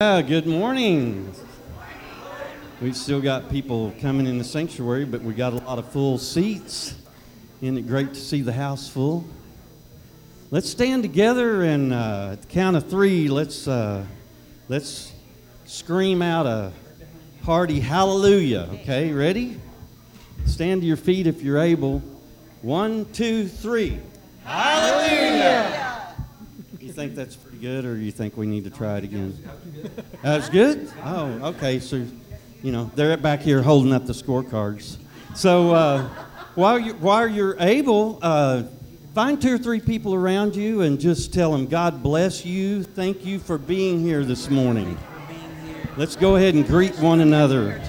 Yeah, good morning. We've still got people coming in the sanctuary, but we got a lot of full seats. Isn't it great to see the house full? Let's stand together and uh, at the count of three, let's uh, let's scream out a hearty hallelujah. Okay, ready? Stand to your feet if you're able. One, two, three. Hallelujah! You think that's pretty good, or you think we need to try it again? That's good. Oh, okay. So, you know, they're back here holding up the scorecards. So, uh, while you while you're able, uh, find two or three people around you and just tell them, "God bless you. Thank you for being here this morning." Let's go ahead and greet one another.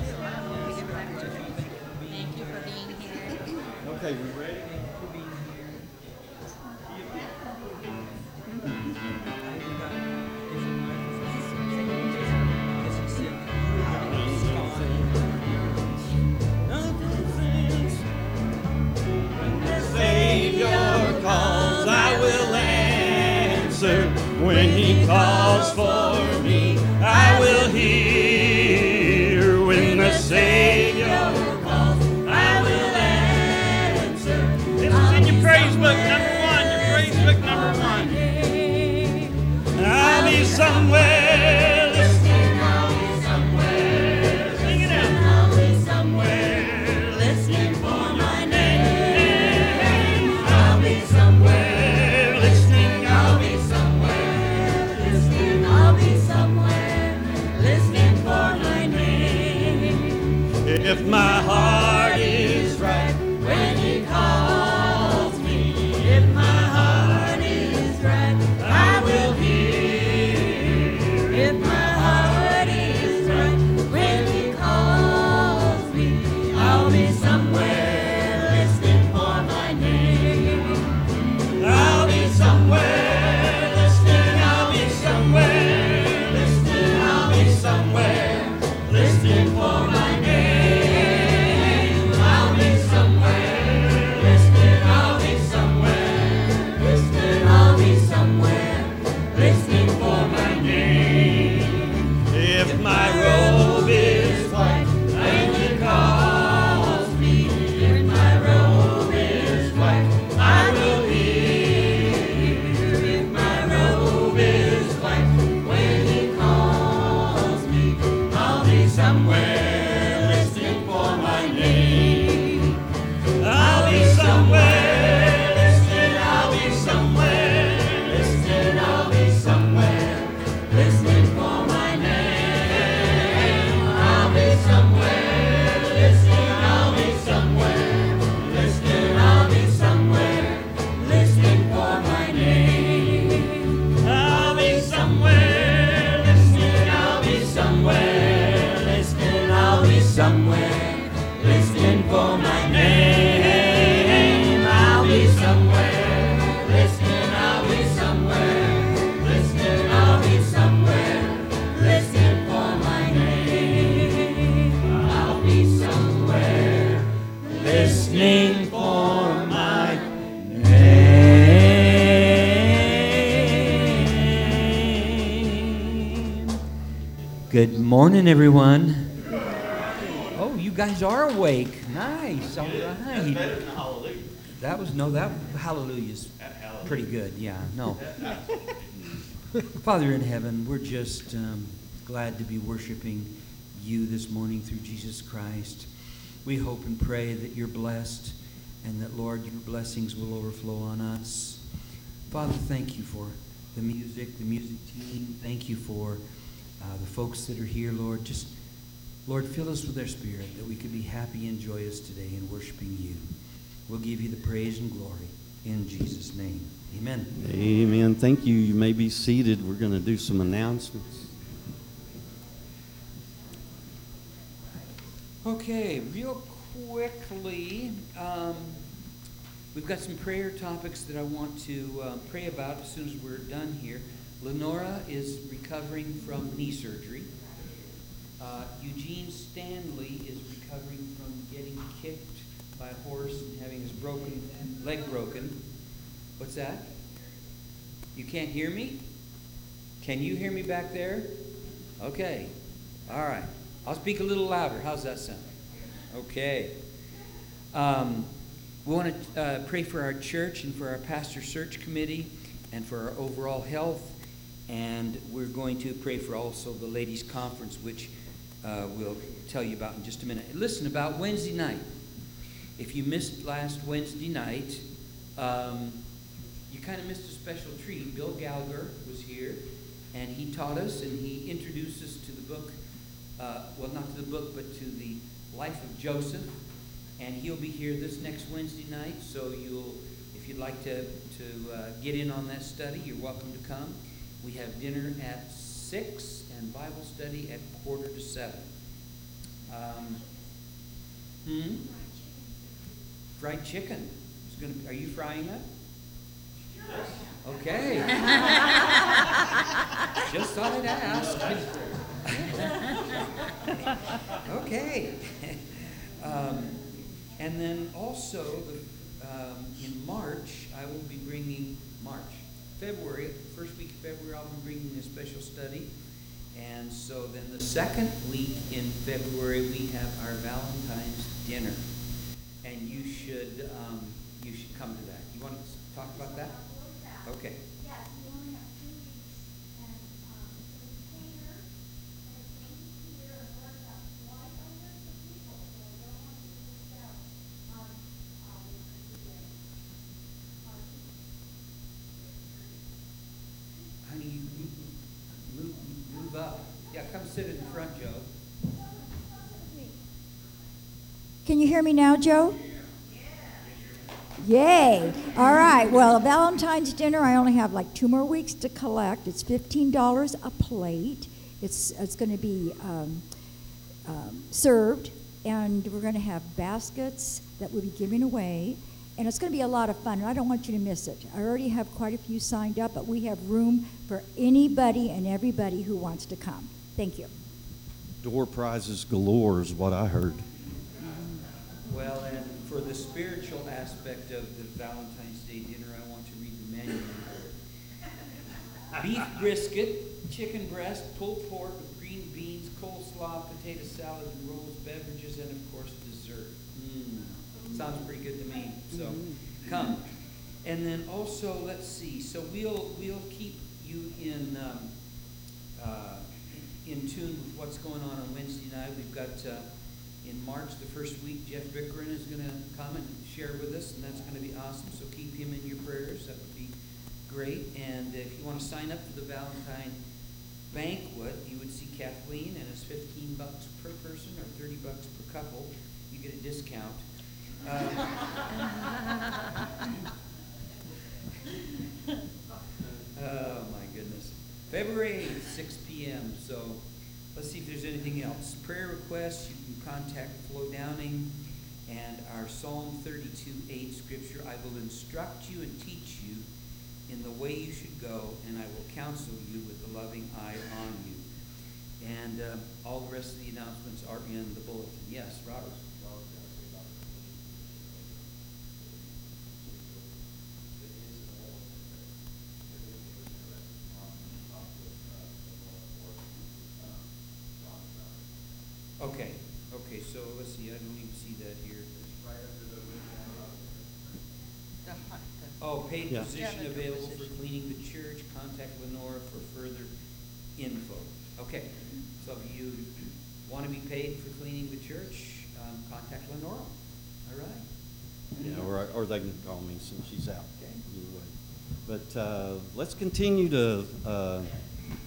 Morning, everyone. Oh, you guys are awake. Nice. All right. That was no. That hallelujah's pretty good. Yeah. No. Father in heaven, we're just um, glad to be worshiping you this morning through Jesus Christ. We hope and pray that you're blessed and that, Lord, your blessings will overflow on us. Father, thank you for the music, the music team. Thank you for uh, the folks that are here, Lord. Just, Lord, fill us with their spirit that we could be happy and joyous today in worshiping you. We'll give you the praise and glory in Jesus' name. Amen. Amen. Thank you. You may be seated. We're going to do some announcements. Okay, real quickly, um, we've got some prayer topics that I want to uh, pray about as soon as we're done here. Lenora is recovering from knee surgery. Uh, Eugene Stanley is recovering from getting kicked by a horse and having his broken leg broken. What's that? You can't hear me? Can you hear me back there? Okay. All right. I'll speak a little louder. How's that sound? Okay. Um, we want to uh, pray for our church and for our pastor search committee and for our overall health. And we're going to pray for also the ladies' conference, which uh, we'll tell you about in just a minute. Listen, about Wednesday night. If you missed last Wednesday night, um, you kind of missed a special treat. Bill Gallagher was here, and he taught us and he introduced us to the book, uh, well, not to the book, but to the life of Joseph. And he'll be here this next Wednesday night, so you'll, if you'd like to, to uh, get in on that study, you're welcome to come. We have dinner at 6 and Bible study at quarter to 7. Um, hmm? Fried chicken. Gonna, are you frying it? Okay. Just thought I'd ask. okay. um, and then also, the, um, in March, I will be bringing March, February, first week of February, I'll be bringing a special study. And so then the second week in February, we have our Valentine's dinner. And you should, um, you should come to that. You want to talk about that? Okay. Yes, we only have two weeks, and, um, the painter has been here and worked up quite a list of people, so I don't want you to miss out on, um, today. Honey, you move, move, move up. Yeah, come sit in the front, Joe. Can you hear me now, Joe? Yay. All right. Well, Valentine's dinner, I only have like two more weeks to collect. It's $15 a plate. It's, it's going to be um, um, served, and we're going to have baskets that we'll be giving away. And it's going to be a lot of fun, and I don't want you to miss it. I already have quite a few signed up, but we have room for anybody and everybody who wants to come. Thank you. Door prizes galore is what I heard. Well, and for the spiritual aspect of the Valentine's Day dinner, I want to read the menu. Beef brisket, chicken breast, pulled pork with green beans, coleslaw, potato salad, and rolls, beverages, and of course dessert. Mm, sounds pretty good to me. So come. And then also, let's see. So we'll we'll keep you in um, uh, in tune with what's going on on Wednesday night. We've got. Uh, in March, the first week, Jeff Bickeren is going to come and share with us, and that's going to be awesome. So keep him in your prayers. That would be great. And if you want to sign up for the Valentine banquet, you would see Kathleen, and it's 15 bucks per person or 30 bucks per couple. You get a discount. Uh, oh my goodness. February 8th, 6 p.m. So let's see if there's anything else. Prayer requests, you can contact Flo Downing and our Psalm 32 8 scripture. I will instruct you and teach you in the way you should go, and I will counsel you with a loving eye on you. And uh, all the rest of the announcements are in the bulletin. Yes, Robert. Okay, okay, so let's see, I don't even see that here. Oh, paid Yeah. position Yeah, the available for cleaning the church, contact Lenora for further info. Okay, so if you want to be paid for cleaning the church, um, contact Lenora. All right? Yeah, or, or they can call me since she's out. Okay. Either way. But uh, let's continue to uh,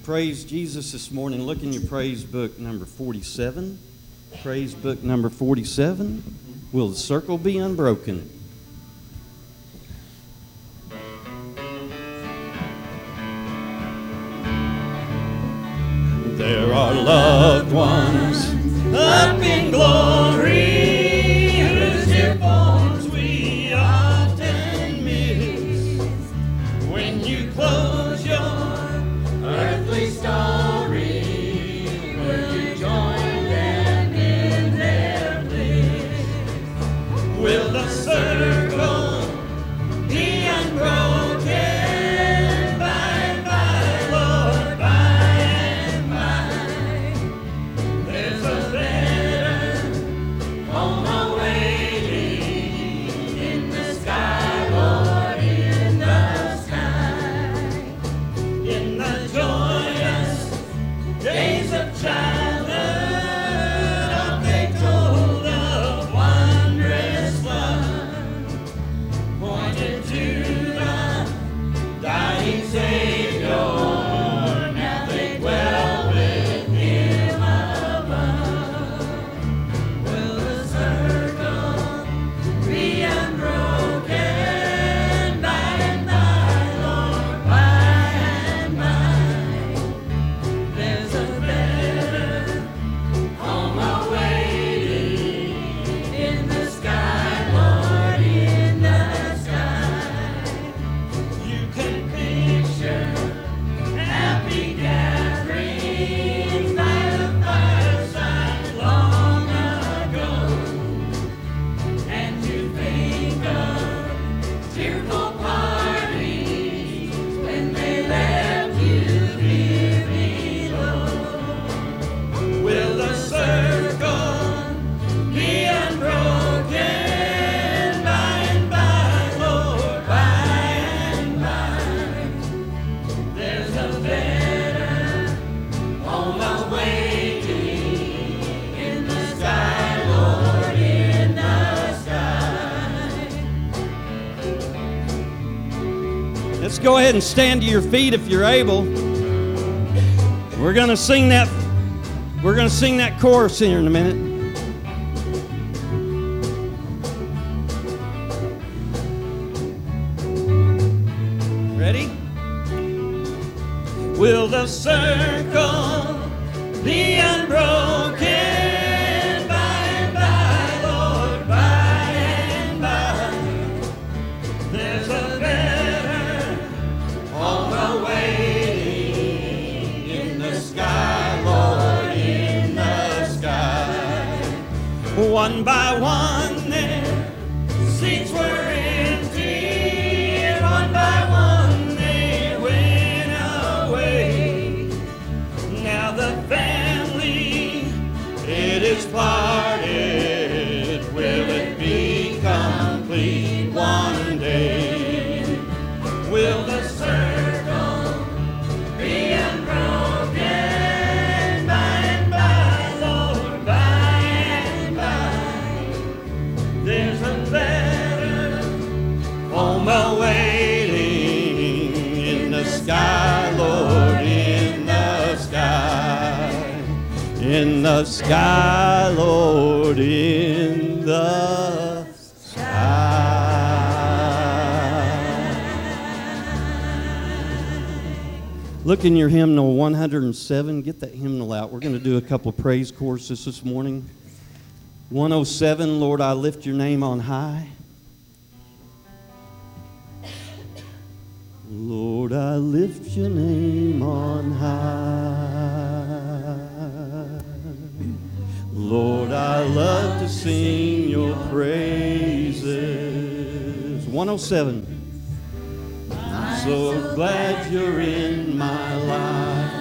praise Jesus this morning. Look in your praise book number 47. Praise book number 47. Will the circle be unbroken? Loved ones and stand to your feet if you're able. We're going to sing that we're going to sing that chorus here in a minute. one by one. the sky, Lord, in the Look in your hymnal 107. Get that hymnal out. We're going to do a couple praise courses this morning. 107, Lord, I lift your name on high. Lord, I lift your name on high. Lord, I love to sing your praises. 107. I'm so glad you're in my life.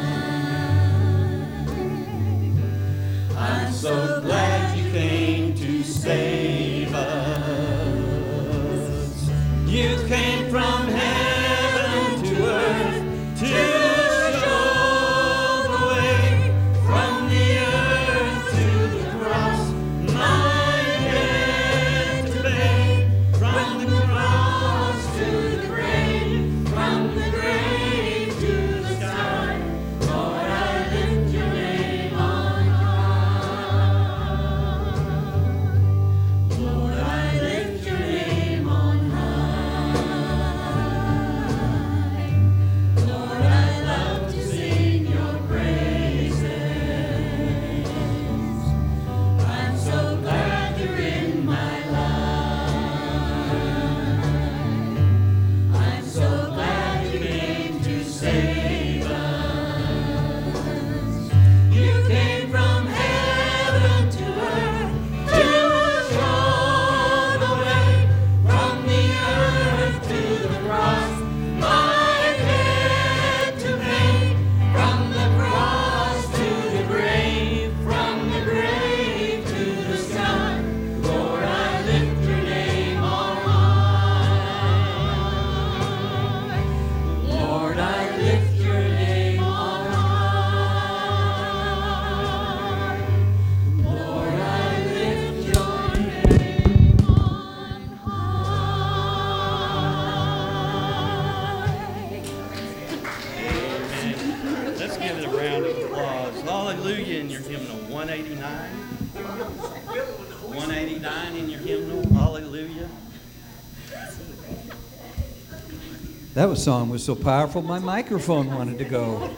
I'm so glad you came to save us. You came from heaven to earth to song was so powerful, my microphone wanted to go.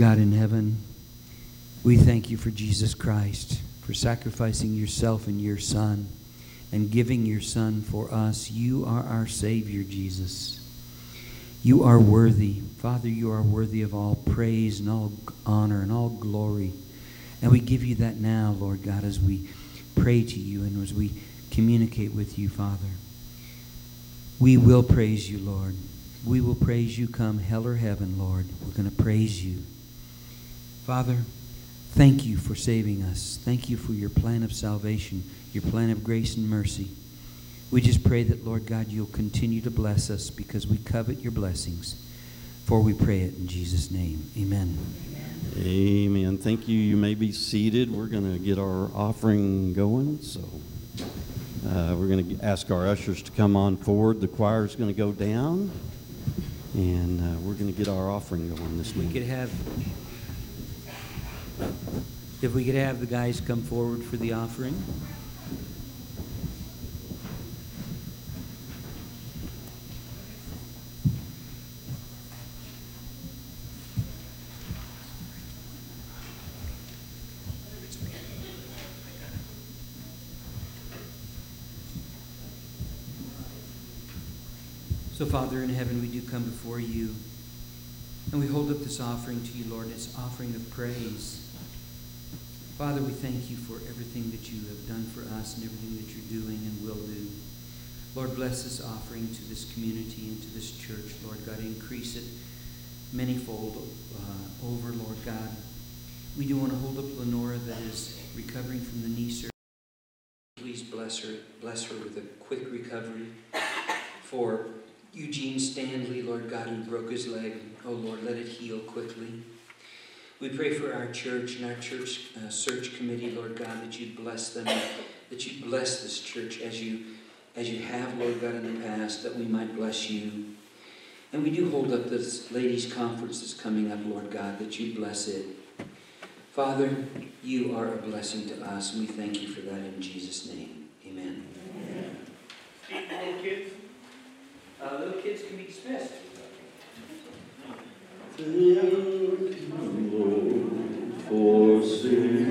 God in heaven, we thank you for Jesus Christ, for sacrificing yourself and your Son and giving your Son for us. You are our Savior, Jesus. You are worthy. Father, you are worthy of all praise and all honor and all glory. And we give you that now, Lord God, as we pray to you and as we communicate with you, Father. We will praise you, Lord. We will praise you come hell or heaven, Lord. We're going to praise you. Father, thank you for saving us. Thank you for your plan of salvation, your plan of grace and mercy. We just pray that, Lord God, you'll continue to bless us because we covet your blessings. For we pray it in Jesus' name. Amen. Amen. Thank you. You may be seated. We're going to get our offering going. So uh, we're going to ask our ushers to come on forward. The choir is going to go down, and uh, we're going to get our offering going this week. we could have, if we could have the guys come forward for the offering. So, Father in heaven, we do come before you. And we hold up this offering to you, Lord, this offering of praise. Father, we thank you for everything that you have done for us and everything that you're doing and will do. Lord, bless this offering to this community and to this church, Lord God. Increase it manyfold uh, over, Lord God. We do want to hold up Lenora that is recovering from the knee surgery. Please bless her, bless her with a quick recovery. For Eugene Stanley, Lord God, who broke his leg, oh Lord, let it heal quickly. We pray for our church and our church uh, search committee, Lord God, that you'd bless them, that you'd bless this church as you, as you have, Lord God, in the past, that we might bless you. And we do hold up this ladies' conference that's coming up, Lord God, that you bless it. Father, you are a blessing to us, and we thank you for that in Jesus' name. Amen. Little kids? Uh, little kids can be dismissed. For saving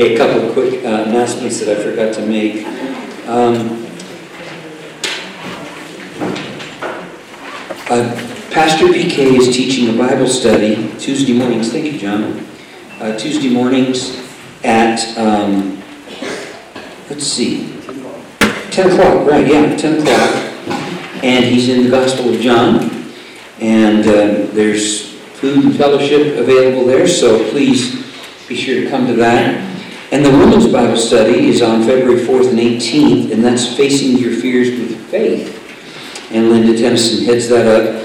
A couple quick uh, announcements that I forgot to make. Um, uh, Pastor PK is teaching a Bible study Tuesday mornings. Thank you, John. Uh, Tuesday mornings at, um, let's see, 10 o'clock, right, yeah, 10 o'clock. And he's in the Gospel of John. And um, there's food and fellowship available there, so please be sure to come to that. And the women's Bible study is on February 4th and 18th, and that's Facing Your Fears with Faith. And Linda Tennyson heads that up.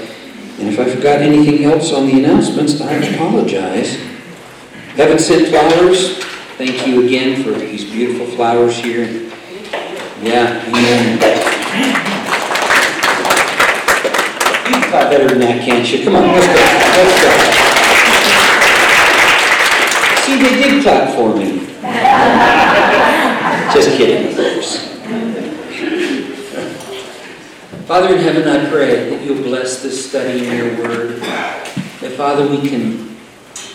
And if I forgot anything else on the announcements, I apologize. Haven't sent flowers Thank you again for these beautiful flowers here. Yeah, amen. You can clap better than that, can't you? Come on, let's go, let's go. See, they did clap for me. Just kidding, of course. Father in heaven, I pray that you'll bless this study in your word. That, Father, we can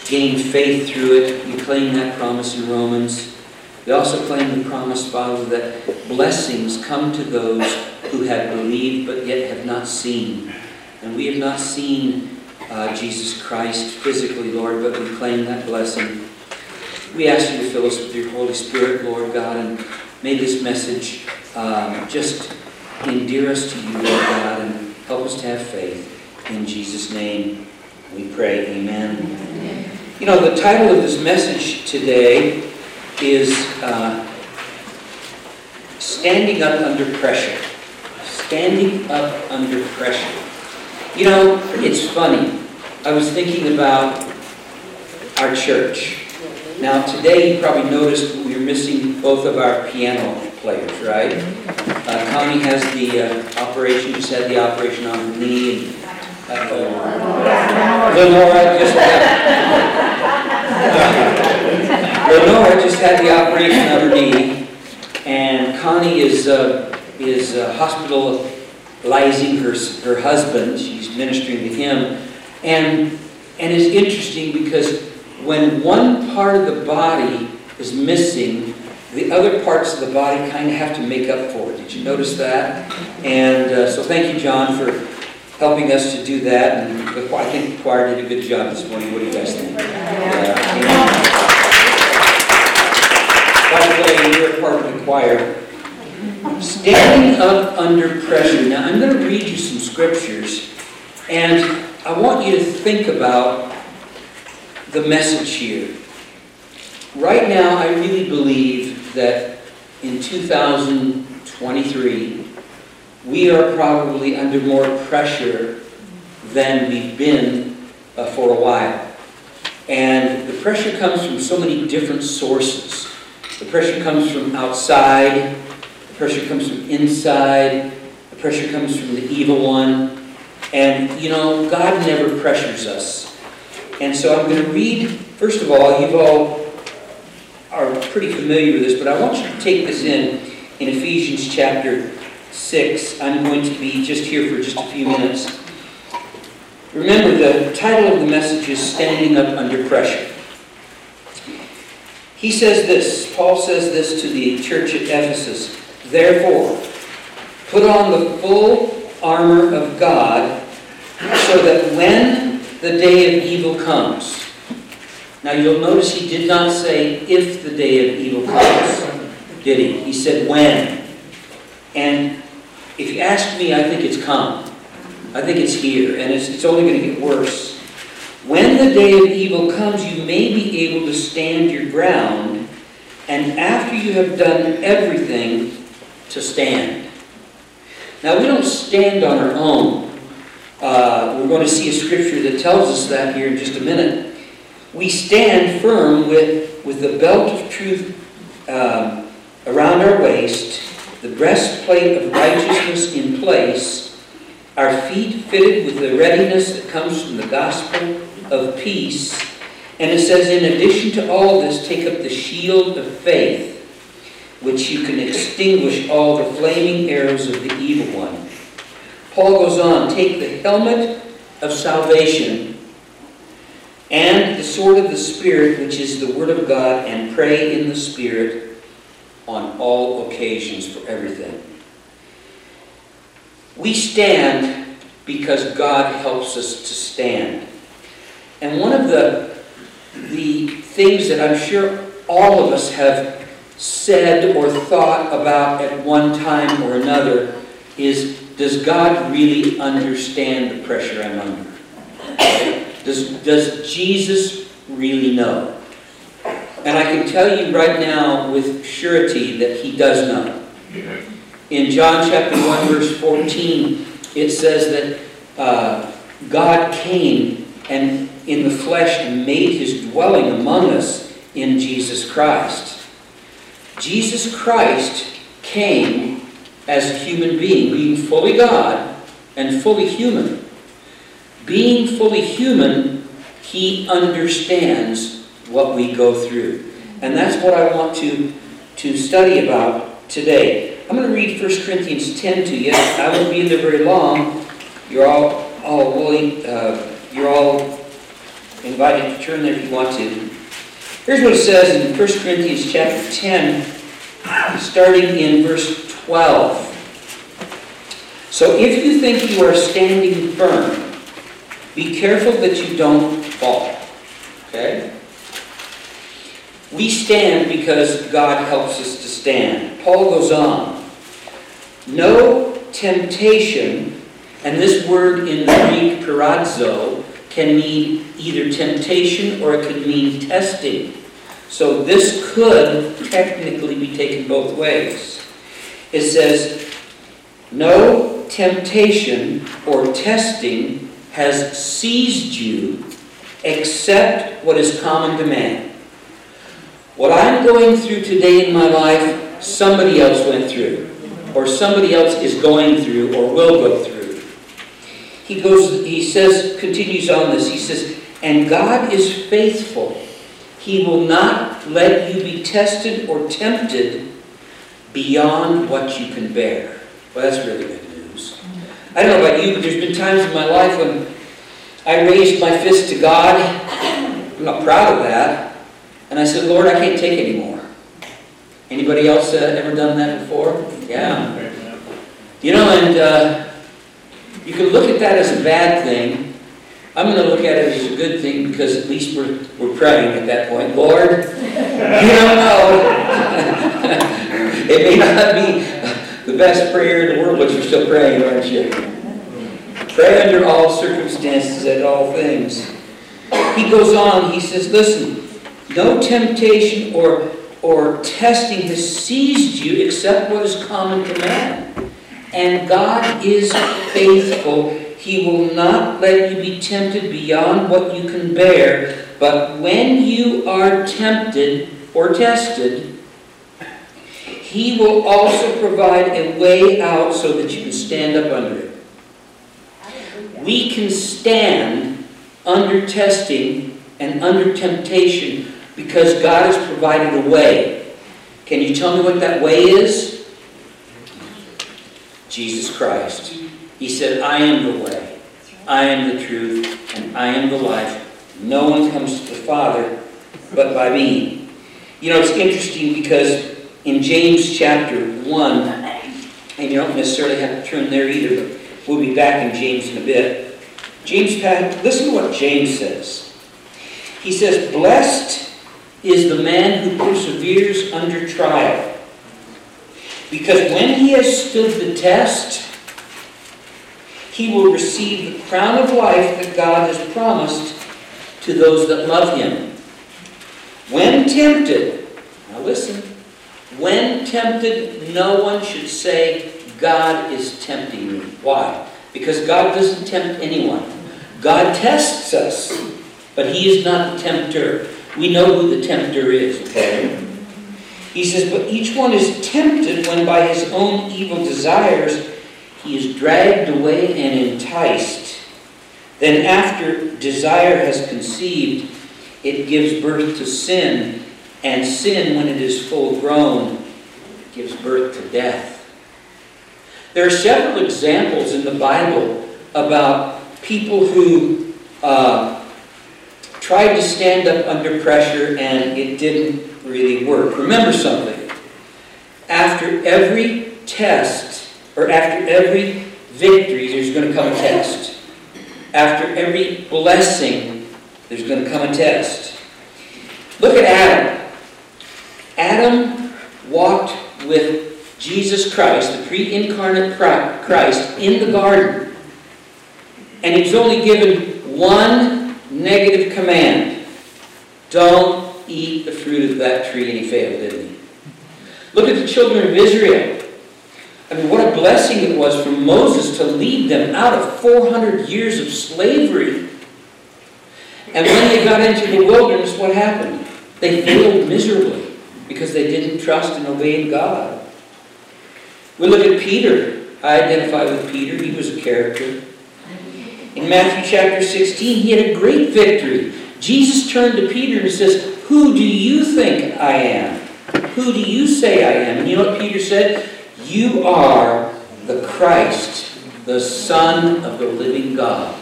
gain faith through it. We claim that promise in Romans. We also claim the promise, Father, that blessings come to those who have believed but yet have not seen. And we have not seen uh, Jesus Christ physically, Lord, but we claim that blessing. We ask you to fill us with your Holy Spirit, Lord God, and may this message um, just endear us to you, Lord God, and help us to have faith. In Jesus' name we pray. Amen. You know, the title of this message today is uh, Standing Up Under Pressure. Standing Up Under Pressure. You know, it's funny. I was thinking about our church. Now, today you probably noticed we are missing both of our piano players, right? Uh, Connie has the uh, operation, just had the operation on her knee, and uh, Lenora just had, Lenora just had the operation on her knee, and Connie is uh, is uh, hospitalizing her her husband. She's ministering to him, and and it's interesting because when one part of the body is missing, the other parts of the body kind of have to make up for it. Did you notice that? And uh, so thank you, John, for helping us to do that. And I think the choir did a good job this morning. What do you guys think? Yeah. By the way, you're a part of the choir. Standing up under pressure. Now, I'm going to read you some scriptures, and I want you to think about the message here. Right now, I really believe that in 2023, we are probably under more pressure than we've been uh, for a while. And the pressure comes from so many different sources. The pressure comes from outside, the pressure comes from inside, the pressure comes from the evil one. And, you know, God never pressures us. And so I'm going to read, first of all, you've all are pretty familiar with this, but I want you to take this in, in Ephesians chapter 6. I'm going to be just here for just a few minutes. Remember, the title of the message is Standing Up Under Pressure. He says this, Paul says this to the church at Ephesus. Therefore, put on the full armor of God so that when the day of evil comes. Now you'll notice he did not say if the day of evil comes, did he? He said when. And if you ask me, I think it's come. I think it's here, and it's, it's only going to get worse. When the day of evil comes, you may be able to stand your ground, and after you have done everything, to stand. Now, we don't stand on our own. Uh, we're going to see a scripture that tells us that here in just a minute. We stand firm with, with the belt of truth um, around our waist, the breastplate of righteousness in place, our feet fitted with the readiness that comes from the gospel of peace. And it says, in addition to all this, take up the shield of faith, which you can extinguish all the flaming arrows of the evil one. Paul goes on, take the helmet of salvation and the sword of the Spirit, which is the Word of God, and pray in the Spirit on all occasions for everything. We stand because God helps us to stand. And one of the, the things that I'm sure all of us have said or thought about at one time or another is does God really understand the pressure I'm under? Does, does Jesus really know? And I can tell you right now with surety that he does know. In John chapter 1, verse 14, it says that uh, God came and in the flesh made his dwelling among us, in Jesus Christ. Jesus Christ came as a human being, being fully God and fully human. Being fully human, he understands what we go through. And that's what I want to, to study about today. I'm going to read 1 Corinthians 10 to you. I won't be in there very long. You're all, all willing, uh, you're all invited to turn there if you want to. Here's what it says in 1 Corinthians chapter 10, starting in verse 12. So if you think you are standing firm, be careful that you don't fall. Okay? We stand because God helps us to stand. Paul goes on. No temptation, and this word in the Greek, peirazo, can mean either temptation or it could mean testing. So this could technically be taken both ways. It says, no temptation or testing has seized you except what is common to man. What I'm going through today in my life, somebody else went through, or somebody else is going through, or will go through. He goes, he says, continues on this, he says, and God is faithful. He will not let you be tested or tempted beyond what you can bear. Well, that's really good news. I don't know about you, but there's been times in my life when I raised my fist to God. I'm not proud of that. And I said, Lord, I can't take anymore. Anybody else uh, ever done that before? Yeah. You know, and uh, you can look at that as a bad thing. I'm going to look at it as a good thing because at least we're, we're praying at that point. Lord, you don't know. it may not be the best prayer in the world, but you're still praying, aren't you? Pray under all circumstances at all things. He goes on, he says, listen, no temptation or, or testing has seized you except what is common to man. And God is faithful. He will not let you be tempted beyond what you can bear. But when you are tempted or tested, He will also provide a way out so that you can stand up under it. We can stand under testing and under temptation because God has provided a way. Can you tell me what that way is? Jesus Christ. He said, I am the way, I am the truth, and I am the life. No one comes to the Father but by me. You know, it's interesting because in James chapter 1, and you don't necessarily have to turn there either, but we'll be back in James in a bit. James, listen to what James says. He says, Blessed is the man who perseveres under trial. Because when he has stood the test, he will receive the crown of life that God has promised to those that love him. When tempted, now listen, when tempted, no one should say, God is tempting me. Why? Because God doesn't tempt anyone. God tests us, but He is not the tempter. We know who the tempter is, okay? He says, But each one is tempted when by his own evil desires he is dragged away and enticed. Then, after desire has conceived, it gives birth to sin, and sin, when it is full grown, gives birth to death. There are several examples in the Bible about people who uh, tried to stand up under pressure and it didn't really work. Remember something. After every test, or after every victory, there's going to come a test. After every blessing, there's going to come a test. Look at Adam. Adam walked with Jesus Christ, the pre incarnate Christ, in the garden. And he was only given one negative command don't eat the fruit of that tree, and he failed, didn't he? Look at the children of Israel. I mean, what a blessing it was for Moses to lead them out of 400 years of slavery. And when they got into the wilderness, what happened? They failed miserably because they didn't trust and obey God. We look at Peter. I identify with Peter. He was a character. In Matthew chapter 16, he had a great victory. Jesus turned to Peter and says, Who do you think I am? Who do you say I am? And you know what Peter said? You are the Christ, the Son of the living God.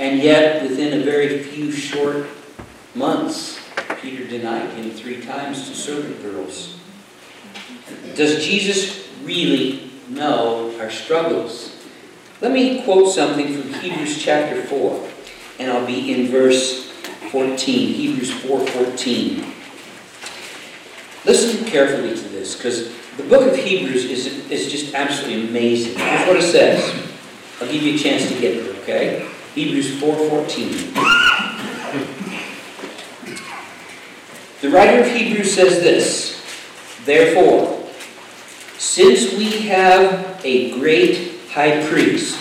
And yet, within a very few short months, Peter denied him three times to servant girls. Does Jesus really know our struggles? Let me quote something from Hebrews chapter 4, and I'll be in verse 14. Hebrews 4:14. Listen carefully to this, because the book of Hebrews is, is just absolutely amazing. Here's what it says. I'll give you a chance to get it, okay? Hebrews 4:14. The writer of Hebrews says this, Therefore, since we have a great high priest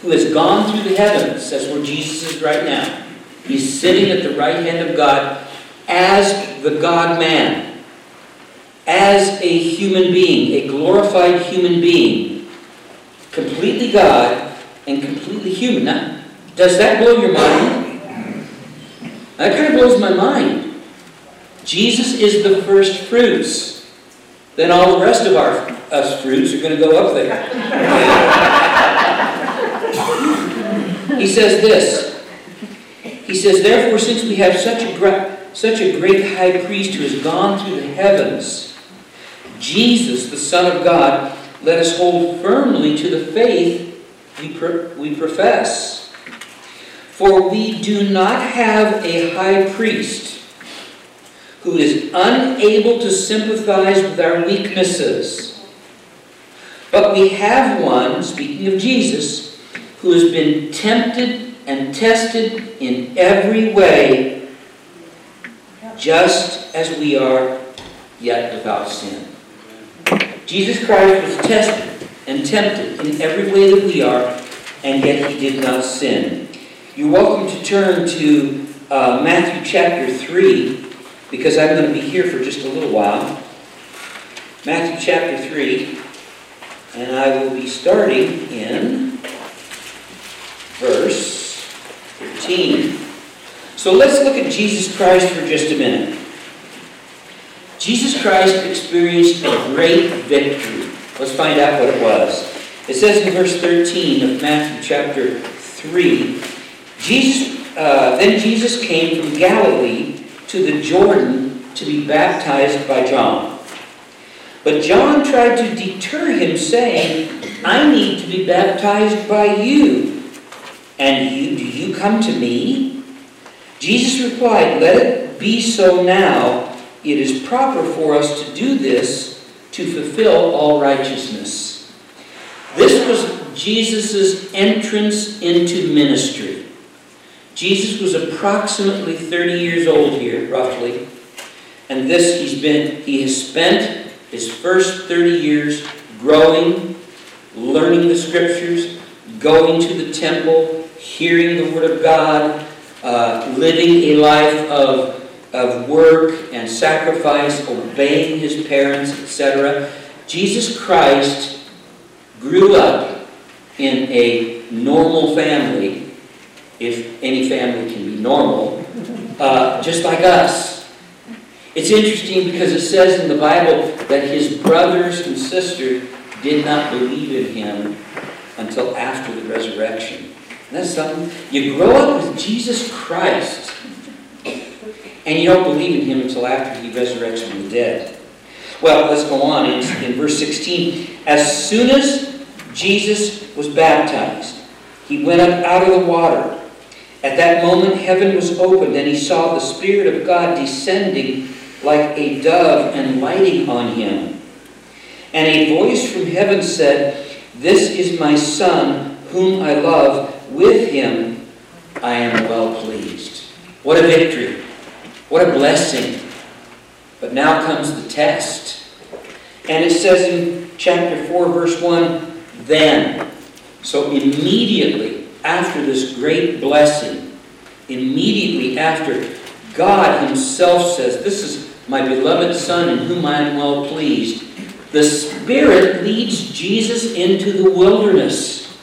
who has gone through the heavens, that's where Jesus is right now. He's sitting at the right hand of God as the God man, as a human being, a glorified human being, completely God and completely human. Now, does that blow your mind? That kind of blows my mind. Jesus is the first fruits. Then all the rest of our us fruits are going to go up there. he says this. He says, Therefore, since we have such a, gra- such a great high priest who has gone through the heavens, Jesus, the Son of God, let us hold firmly to the faith we, pro- we profess. For we do not have a high priest who is unable to sympathize with our weaknesses. But we have one, speaking of Jesus, who has been tempted and tested in every way, just as we are, yet without sin. Jesus Christ was tested and tempted in every way that we are, and yet he did not sin. You're welcome to turn to uh, Matthew chapter 3 because I'm going to be here for just a little while. Matthew chapter 3, and I will be starting in verse 13. So let's look at Jesus Christ for just a minute. Jesus Christ experienced a great victory. Let's find out what it was. It says in verse 13 of Matthew chapter 3 Jesus, uh, Then Jesus came from Galilee to the Jordan to be baptized by John. But John tried to deter him, saying, I need to be baptized by you, and you do you come to me? Jesus replied, Let it be so now. It is proper for us to do this to fulfill all righteousness. This was Jesus' entrance into ministry. Jesus was approximately 30 years old here, roughly. And this he's been he has spent his first 30 years growing, learning the scriptures, going to the temple, hearing the word of God, uh, living a life of, of work and sacrifice, obeying his parents, etc. Jesus Christ grew up in a normal family, if any family can be normal, uh, just like us. It's interesting because it says in the Bible that his brothers and sisters did not believe in him until after the resurrection. And that's something. You grow up with Jesus Christ, and you don't believe in him until after he resurrects from the dead. Well, let's go on. In, in verse 16, as soon as Jesus was baptized, he went up out of the water. At that moment, heaven was opened, and he saw the Spirit of God descending like a dove and lighting on him. And a voice from heaven said, This is my Son, whom I love. With him I am well pleased. What a victory. What a blessing. But now comes the test. And it says in chapter 4, verse 1, then. So immediately after this great blessing, immediately after God Himself says, This is my beloved Son in whom I am well pleased. The Spirit leads Jesus into the wilderness.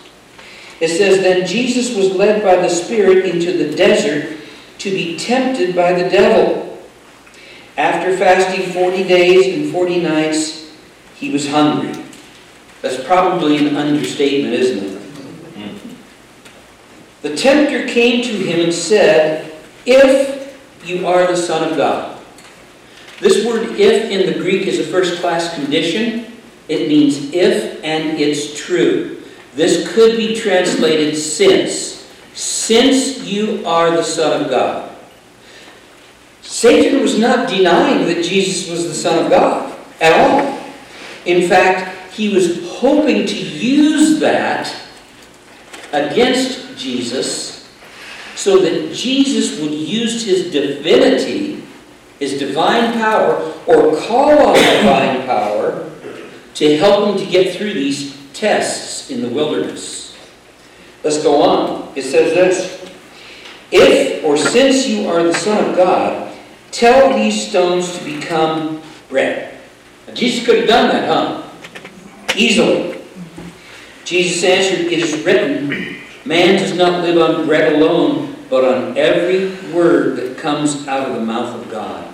It says, Then Jesus was led by the Spirit into the desert to be tempted by the devil. After fasting 40 days and 40 nights, he was hungry. That's probably an understatement, isn't it? The tempter came to him and said, If you are the Son of God. This word if in the Greek is a first class condition. It means if and it's true. This could be translated since. Since you are the Son of God. Satan was not denying that Jesus was the Son of God at all. In fact, he was hoping to use that against Jesus so that Jesus would use his divinity, his divine power, or call on divine power to help him to get through these tests in the wilderness. Let's go on. It says this If or since you are the Son of God, tell these stones to become bread. Now, Jesus could have done that, huh? Easily. Jesus answered, It is written, Man does not live on bread alone, but on every word that comes out of the mouth of God.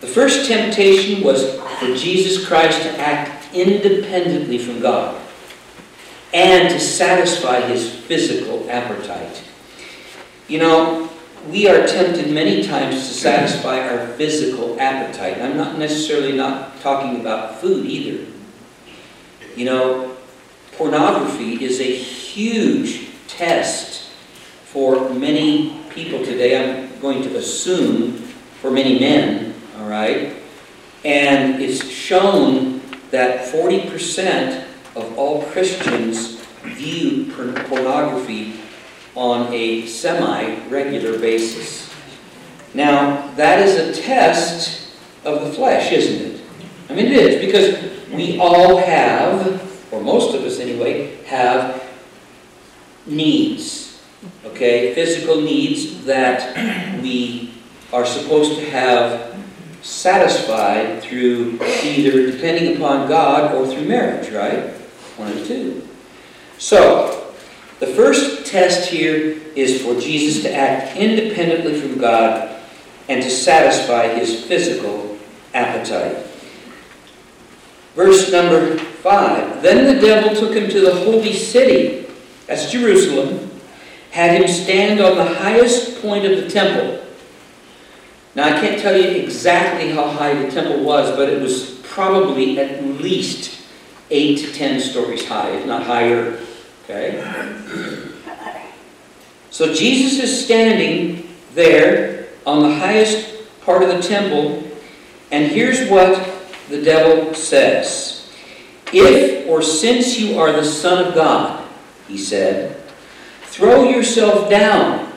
The first temptation was for Jesus Christ to act independently from God and to satisfy his physical appetite. You know, we are tempted many times to satisfy our physical appetite. I'm not necessarily not talking about food either. You know, pornography is a huge test for many people today. I'm going to assume for many men, all right? And it's shown that 40% of all Christians view pornography on a semi-regular basis. Now, that is a test of the flesh, isn't it? I mean, it is, because we all have, or most of us anyway, have needs, okay? Physical needs that we are supposed to have satisfied through either depending upon God or through marriage, right? One of the two. So, the first test here is for Jesus to act independently from God and to satisfy his physical appetite. Verse number 5 Then the devil took him to the holy city, that's Jerusalem, had him stand on the highest point of the temple. Now, I can't tell you exactly how high the temple was, but it was probably at least 8 to 10 stories high, if not higher. Okay? So Jesus is standing there on the highest part of the temple, and here's what the devil says If or since you are the Son of God, he said, throw yourself down.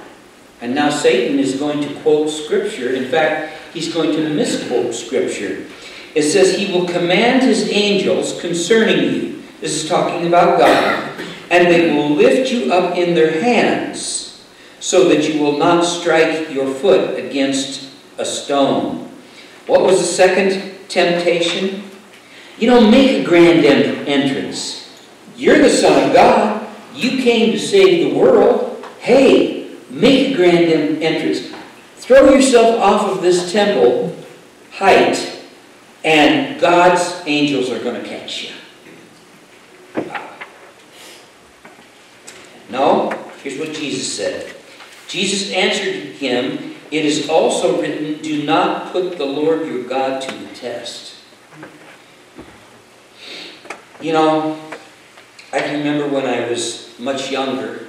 And now Satan is going to quote Scripture. In fact, he's going to misquote Scripture. It says, He will command His angels concerning you. This is talking about God. And they will lift you up in their hands so that you will not strike your foot against a stone. What was the second temptation? You know, make a grand en- entrance. You're the Son of God. You came to save the world. Hey, make a grand en- entrance. Throw yourself off of this temple height, and God's angels are going to catch you. No, here's what Jesus said. Jesus answered him, It is also written, Do not put the Lord your God to the test. You know, I can remember when I was much younger,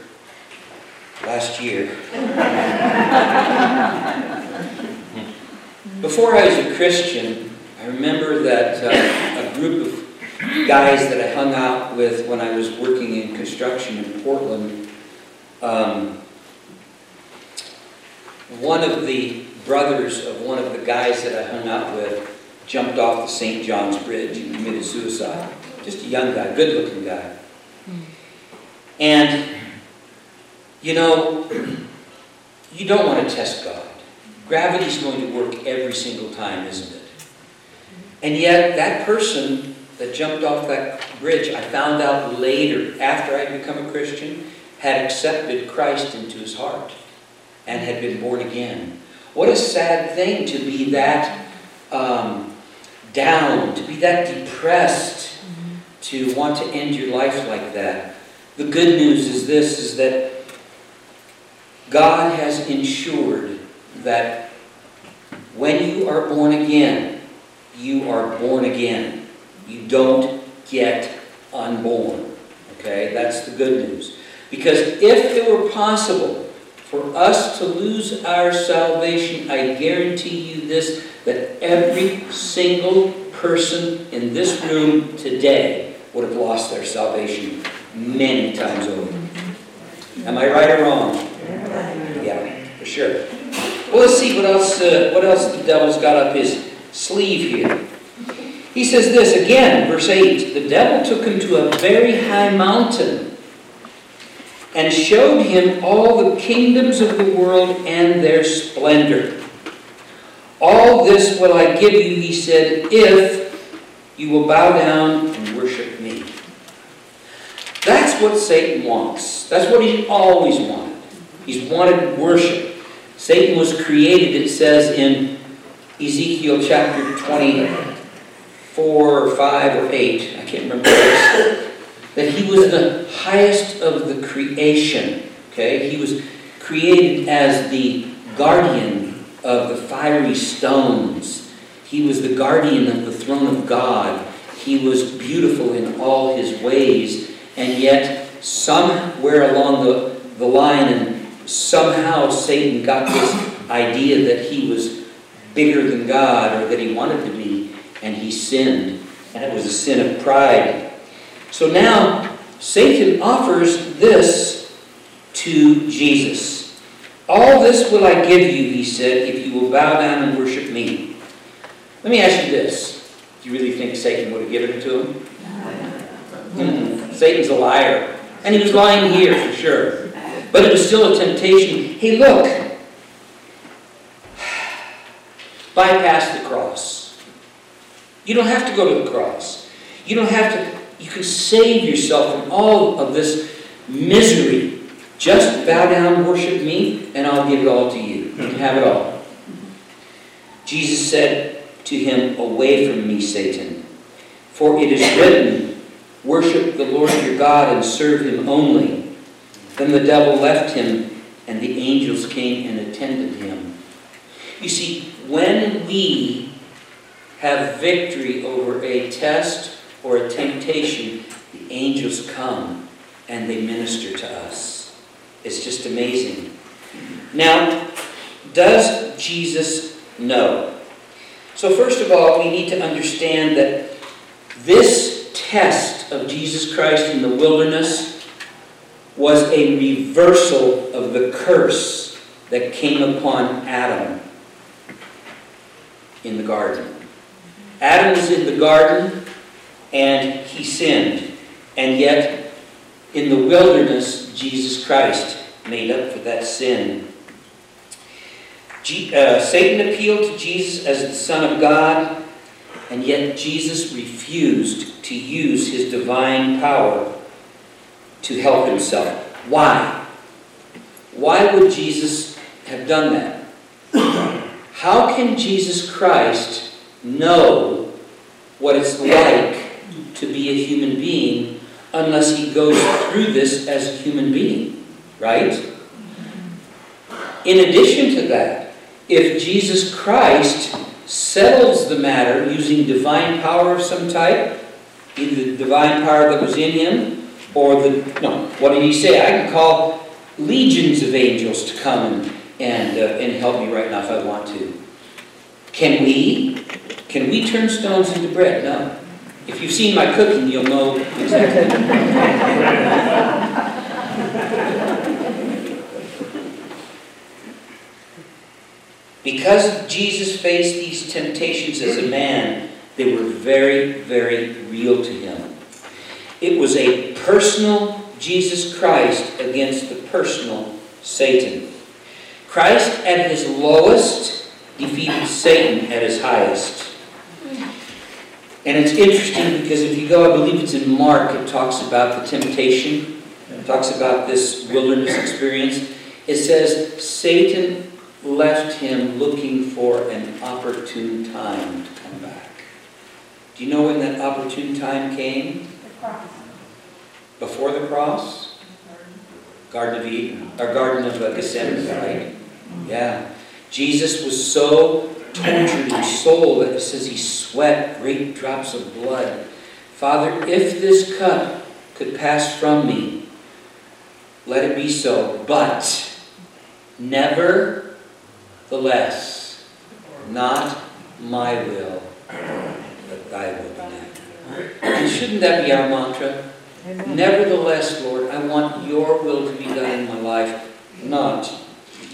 last year. Before I was a Christian, I remember that uh, a group of guys that I hung out with when I was working in construction in Portland, um, one of the brothers of one of the guys that I hung out with jumped off the St. John's Bridge and committed suicide. Just a young guy, good looking guy. And, you know, you don't want to test God. Gravity's going to work every single time, isn't it? And yet, that person that jumped off that bridge, I found out later, after I'd become a Christian, had accepted Christ into his heart and had been born again. What a sad thing to be that um, down, to be that depressed, to want to end your life like that. The good news is this, is that God has ensured that when you are born again, you are born again. You don't get unborn. Okay? That's the good news. Because if it were possible for us to lose our salvation, I guarantee you this that every single person in this room today would have lost their salvation many times over. Am I right or wrong? Yeah, for sure. Well, let's see what else. Uh, what else the devil's got up his sleeve here. He says this again, verse eight. The devil took him to a very high mountain and showed him all the kingdoms of the world and their splendor. All this will I give you, he said, if you will bow down and worship me. That's what Satan wants. That's what he's always wanted. He's wanted worship. Satan was created, it says in Ezekiel chapter 24 or 5 or 8, I can't remember that he was the highest of the creation. Okay? He was created as the guardian of the fiery stones. He was the guardian of the throne of God. He was beautiful in all his ways. And yet, somewhere along the, the line, and somehow Satan got this idea that he was bigger than God or that he wanted to be, and he sinned. And it was a sin of pride. So now, Satan offers this to Jesus. All this will I give you, he said, if you will bow down and worship me. Let me ask you this. Do you really think Satan would have given it to him? Mm, Satan's a liar. And he was lying here for sure. But it was still a temptation. Hey, look. Bypass the cross. You don't have to go to the cross. You don't have to, you can save yourself from all of this misery. Just bow down, worship me, and I'll give it all to you. You can have it all. Jesus said to him, Away from me, Satan, for it is written, Worship the Lord your God and serve him only. Then the devil left him, and the angels came and attended him. You see, when we have victory over a test or a temptation, the angels come and they minister to us. It's just amazing. Now, does Jesus know? So, first of all, we need to understand that this test of Jesus Christ in the wilderness was a reversal of the curse that came upon Adam in the garden. Adam was in the garden and he sinned. And yet, in the wilderness, Jesus Christ made up for that sin. Je- uh, Satan appealed to Jesus as the Son of God, and yet Jesus refused to use his divine power to help himself. Why? Why would Jesus have done that? How can Jesus Christ know what it's like to be a human being unless he goes through this as a human being? Right? In addition to that, if Jesus Christ settles the matter using divine power of some type, either the divine power that was in him, or the, no, what did he say? I can call legions of angels to come and, uh, and help me right now if I want to. Can we? Can we turn stones into bread? No. If you've seen my cooking, you'll know exactly. Because Jesus faced these temptations as a man, they were very, very real to him. It was a personal Jesus Christ against the personal Satan. Christ at his lowest defeated Satan at his highest. And it's interesting because if you go, I believe it's in Mark, it talks about the temptation, it talks about this wilderness experience. It says, Satan left him looking for an opportune time to come back. Do you know when that opportune time came? Before the cross? Garden of Eden, or Garden of uh, Gethsemane, right? Yeah. Jesus was so tortured in soul that says he sweat great drops of blood. Father, if this cup could pass from me, let it be so. But nevertheless, not my will, but thy will be done. And shouldn't that be our mantra? Nevertheless, Lord, I want your will to be done in my life, not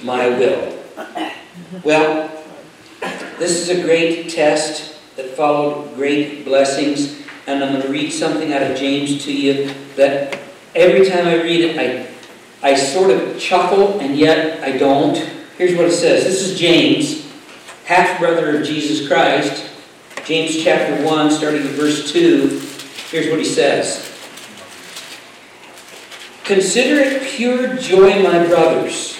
my will. Well, this is a great test that followed great blessings, and I'm going to read something out of James to you that every time I read it, I, I sort of chuckle, and yet I don't. Here's what it says. This is James, half brother of Jesus Christ. James chapter 1, starting in verse 2. Here's what he says. Consider it pure joy, my brothers,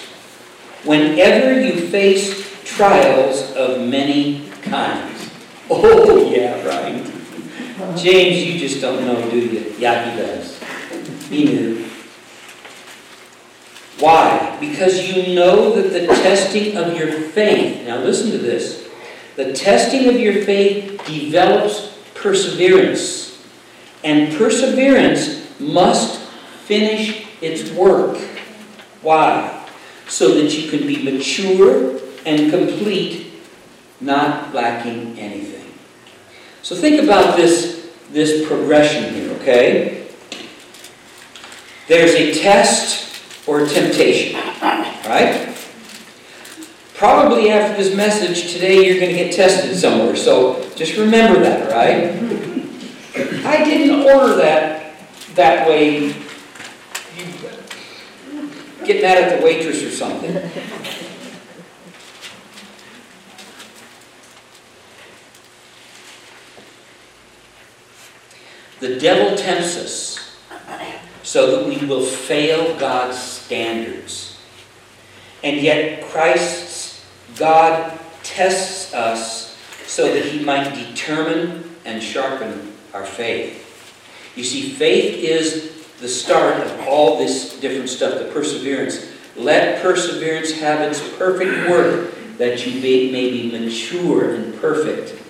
whenever you face trials of many kinds. Oh, yeah, right. James, you just don't know, do you? Yeah, he does. He knew. Why? Because you know that the testing of your faith, now listen to this, the testing of your faith develops perseverance. And perseverance must finish its work. Why? So that you can be mature and complete, not lacking anything. So think about this, this progression here, okay? There's a test or temptation, right? Probably after this message today, you're going to get tested somewhere. So just remember that, right? I didn't order that that way. Get mad at the waitress or something. The devil tempts us so that we will fail God's standards. And yet Christ's God tests us so that he might determine and sharpen our faith. You see, faith is the start of all this different stuff, the perseverance. Let perseverance have its perfect work, that you may, be mature and perfect,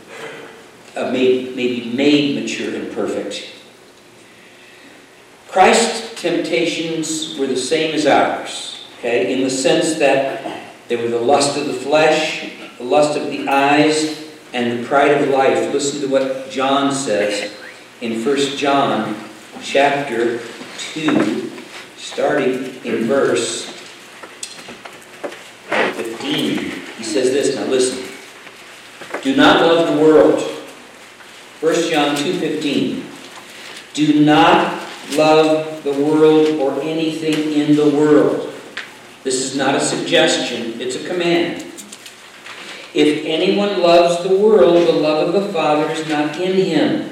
uh, be made mature and perfect. Christ's temptations were the same as ours, okay, in the sense that they were the lust of the flesh, the lust of the eyes, and the pride of life. Listen to what John says in 1 John chapter 2, starting in verse 15. He says this, now listen. Do not love the world. 1 John 2.15. Do not love the world or anything in the world. This is not a suggestion, it's a command. If anyone loves the world, the love of the Father is not in him.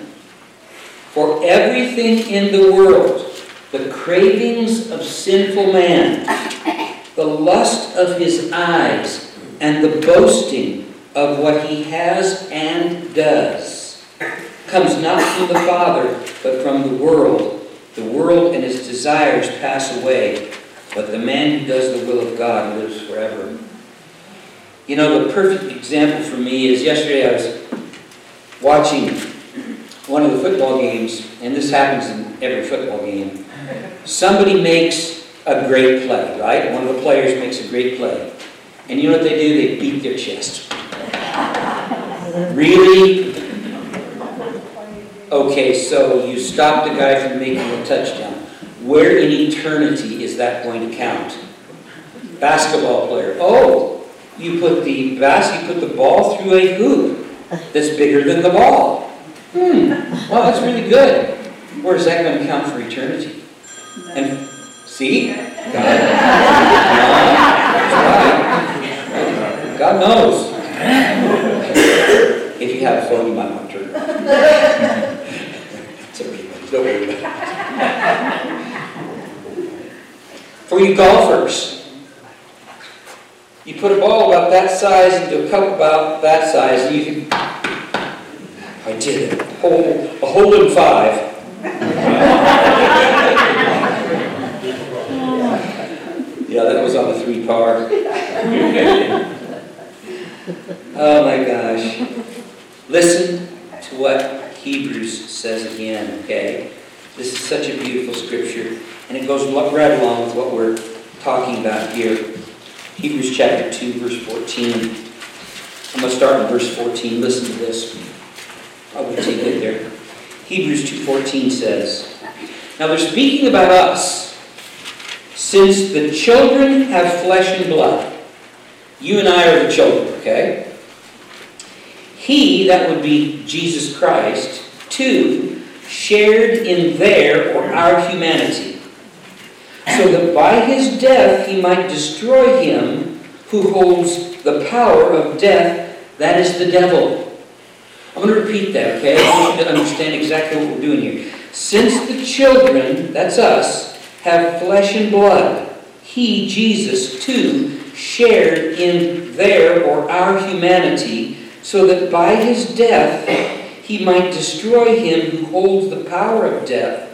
For everything in the world, the cravings of sinful man, the lust of his eyes, and the boasting of what he has and does, comes not from the Father, but from the world. The world and its desires pass away, but the man who does the will of God lives forever. You know, the perfect example for me is yesterday I was watching one of the football games, and this happens in every football game. Somebody makes a great play, right? One of the players makes a great play. And you know what they do? They beat their chest. Really? Okay, so you stop the guy from making a touchdown. Where in eternity is that going to count? Basketball player. Oh, you put the bas- you put the ball through a hoop that's bigger than the ball. Hmm. Well, that's really good. Where is that going to count for eternity? And see, God. God knows. have fun, you might want to turn For you golfers, you put a ball about that size into a cup about that size, and you can. I did it. Hole, a hole in five. Yeah, that was on a three par. Oh my gosh. Listen to what Hebrews says again, okay? This is such a beautiful scripture, and it goes right along with what we're talking about here. Hebrews chapter 2, verse 14. I'm going to start in verse 14. Listen to this. I'll wait it there. Hebrews 2.14 says, Now they're speaking about us, since the children have flesh and blood. You and I are the children, okay? He, that would be Jesus Christ, too, shared in their or our humanity, so that by his death he might destroy him who holds the power of death, that is the devil. I'm going to repeat that, okay? I want you to understand exactly what we're doing here. Since the children, that's us, have flesh and blood, he, Jesus, too, shared in their or our humanity, so that by his death he might destroy him who holds the power of death,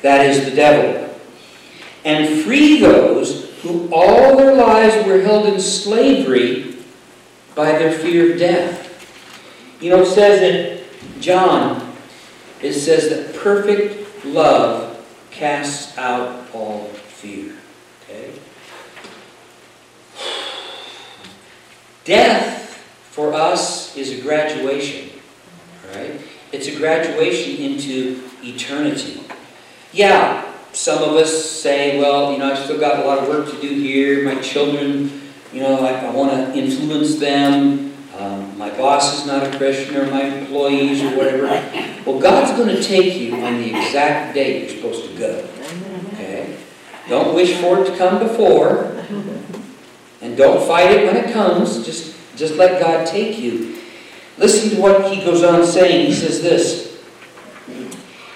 that is the devil, and free those who all their lives were held in slavery by their fear of death. You know, it says in John, it says that perfect love casts out all fear. Okay? Death for us is a graduation. Right? It's a graduation into eternity. Yeah, some of us say, well, you know, I've still got a lot of work to do here. My children, you know, I, I want to influence them. Um, my boss is not a Christian, or my employees, or whatever. Well, God's going to take you on the exact day you're supposed to go. Okay? Don't wish for it to come before, and don't fight it when it comes. Just, just let God take you. Listen to what he goes on saying. He says this.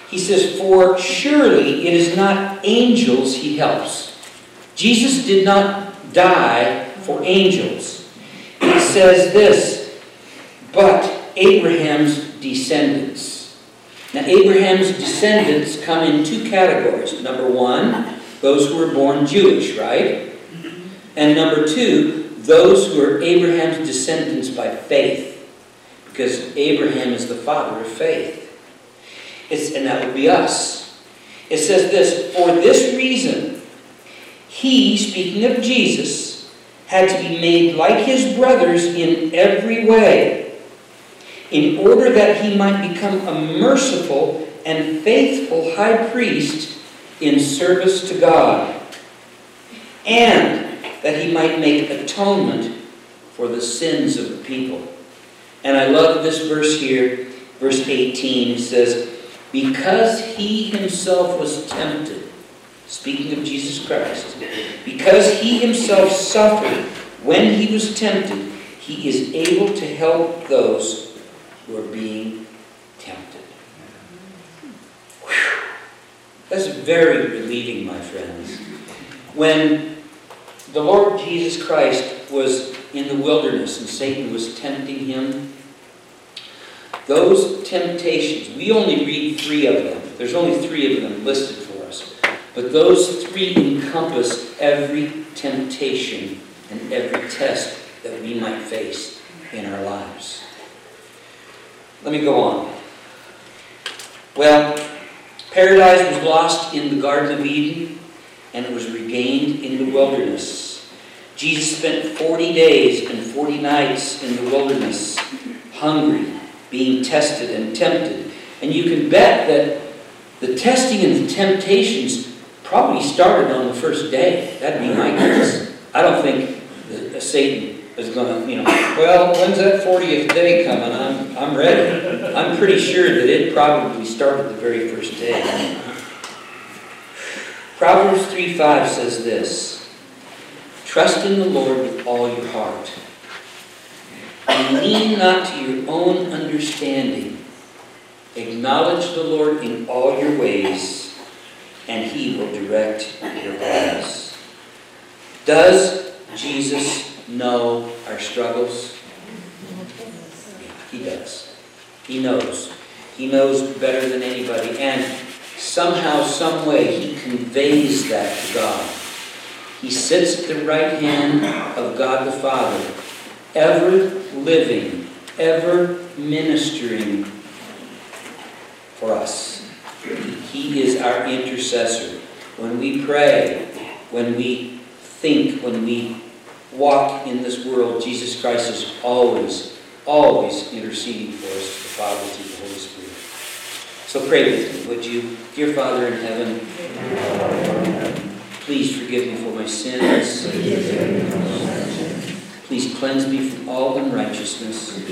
He says, For surely it is not angels he helps. Jesus did not die for angels. He says this, but Abraham's descendants. Now, Abraham's descendants come in two categories. Number one, those who were born Jewish, right? And number two, those who are Abraham's descendants by faith. Because Abraham is the father of faith. It's, and that would be us. It says this For this reason, he, speaking of Jesus, had to be made like his brothers in every way, in order that he might become a merciful and faithful high priest in service to God, and that he might make atonement for the sins of the people. And I love this verse here, verse 18. It says, Because he himself was tempted, speaking of Jesus Christ, because he himself suffered when he was tempted, he is able to help those who are being tempted. Whew. That's very relieving, my friends. When the Lord Jesus Christ was in the wilderness and Satan was tempting him, those temptations, we only read three of them. There's only three of them listed for us. But those three encompass every temptation and every test that we might face in our lives. Let me go on. Well, paradise was lost in the Garden of Eden and it was regained in the wilderness. Jesus spent 40 days and 40 nights in the wilderness, hungry, being tested and tempted. And you can bet that the testing and the temptations probably started on the first day. That'd be my guess. I don't think that uh, Satan is going to, you know, well, when's that 40th day coming? I'm, I'm ready. I'm pretty sure that it probably started the very first day. Proverbs 3 5 says this Trust in the Lord with all your heart. And lean not to your own understanding. Acknowledge the Lord in all your ways, and he will direct your paths. Does Jesus know our struggles? He does. He knows. He knows better than anybody. And somehow, some way, he conveys that to God. He sits at the right hand of God the Father, ever living, ever ministering for us. He is our intercessor. When we pray, when we think, when we walk in this world, Jesus Christ is always, always interceding for us to the Father through the Holy Spirit. So pray with me, would you? Dear Father in heaven, please forgive me for my sins. Please cleanse me from all unrighteousness.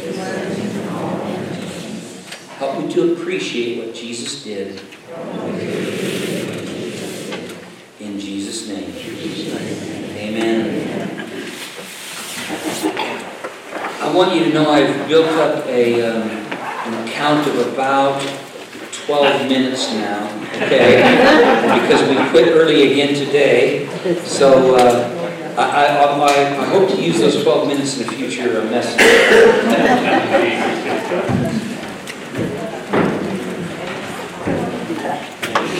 Help me to appreciate what Jesus did. In Jesus' name. Amen. I want you to know I've built up a, um, an account of about 12 minutes now, okay? Because we quit early again today. So uh, I, I, I, I hope to use those 12 minutes in the future message.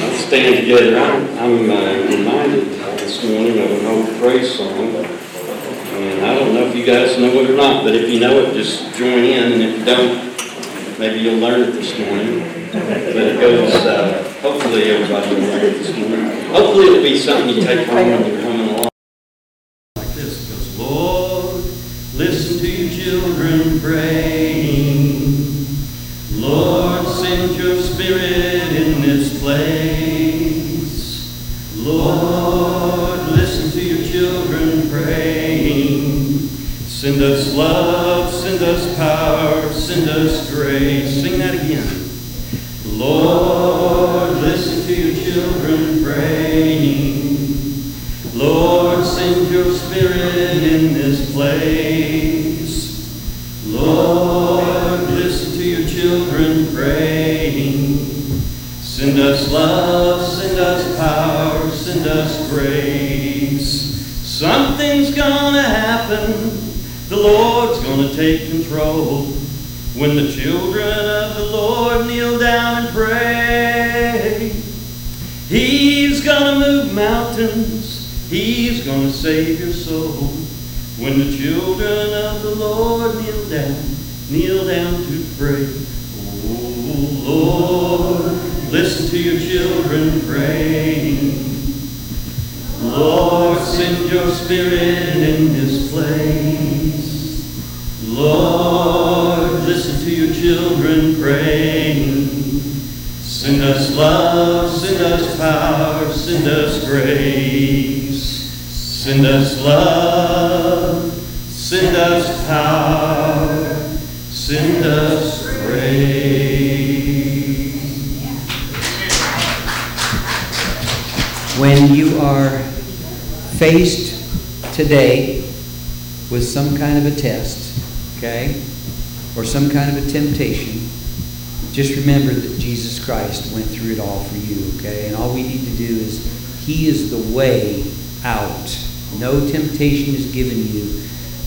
Let's stand together. I'm, I'm uh, reminded this morning of an old praise song. And I don't know if you guys know it or not, but if you know it, just join in. And if you don't, maybe you'll learn it this morning. But it goes, uh, hopefully everybody will learn this morning. Hopefully it'll be something you take home when you're coming along. Like this, it goes, Lord, listen to your children praying. Lord, send your spirit in this place. Lord, listen to your children praying. Send us love, send us power, send us grace. Sing that again. Lord, listen to your children praying. Lord, send your spirit in this place. Lord, listen to your children praying. Send us love, send us power, send us grace. Something's gonna happen. The Lord's gonna take control. When the children of Lord kneel down and pray, He's gonna move mountains. He's gonna save your soul. When the children of the Lord kneel down, kneel down to pray. Oh Lord, listen to your children praying. Lord, send your spirit in this place. Lord, your children praying. Send us love, send us power, send us grace. Send us love, send us power, send us grace. When you are faced today with some kind of a test, okay, or some kind of a temptation, just remember that Jesus Christ went through it all for you, okay? And all we need to do is, He is the way out. No temptation is given you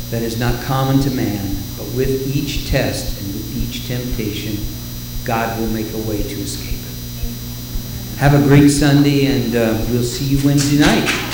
that is not common to man, but with each test and with each temptation, God will make a way to escape it. Have a great Sunday, and uh, we'll see you Wednesday night.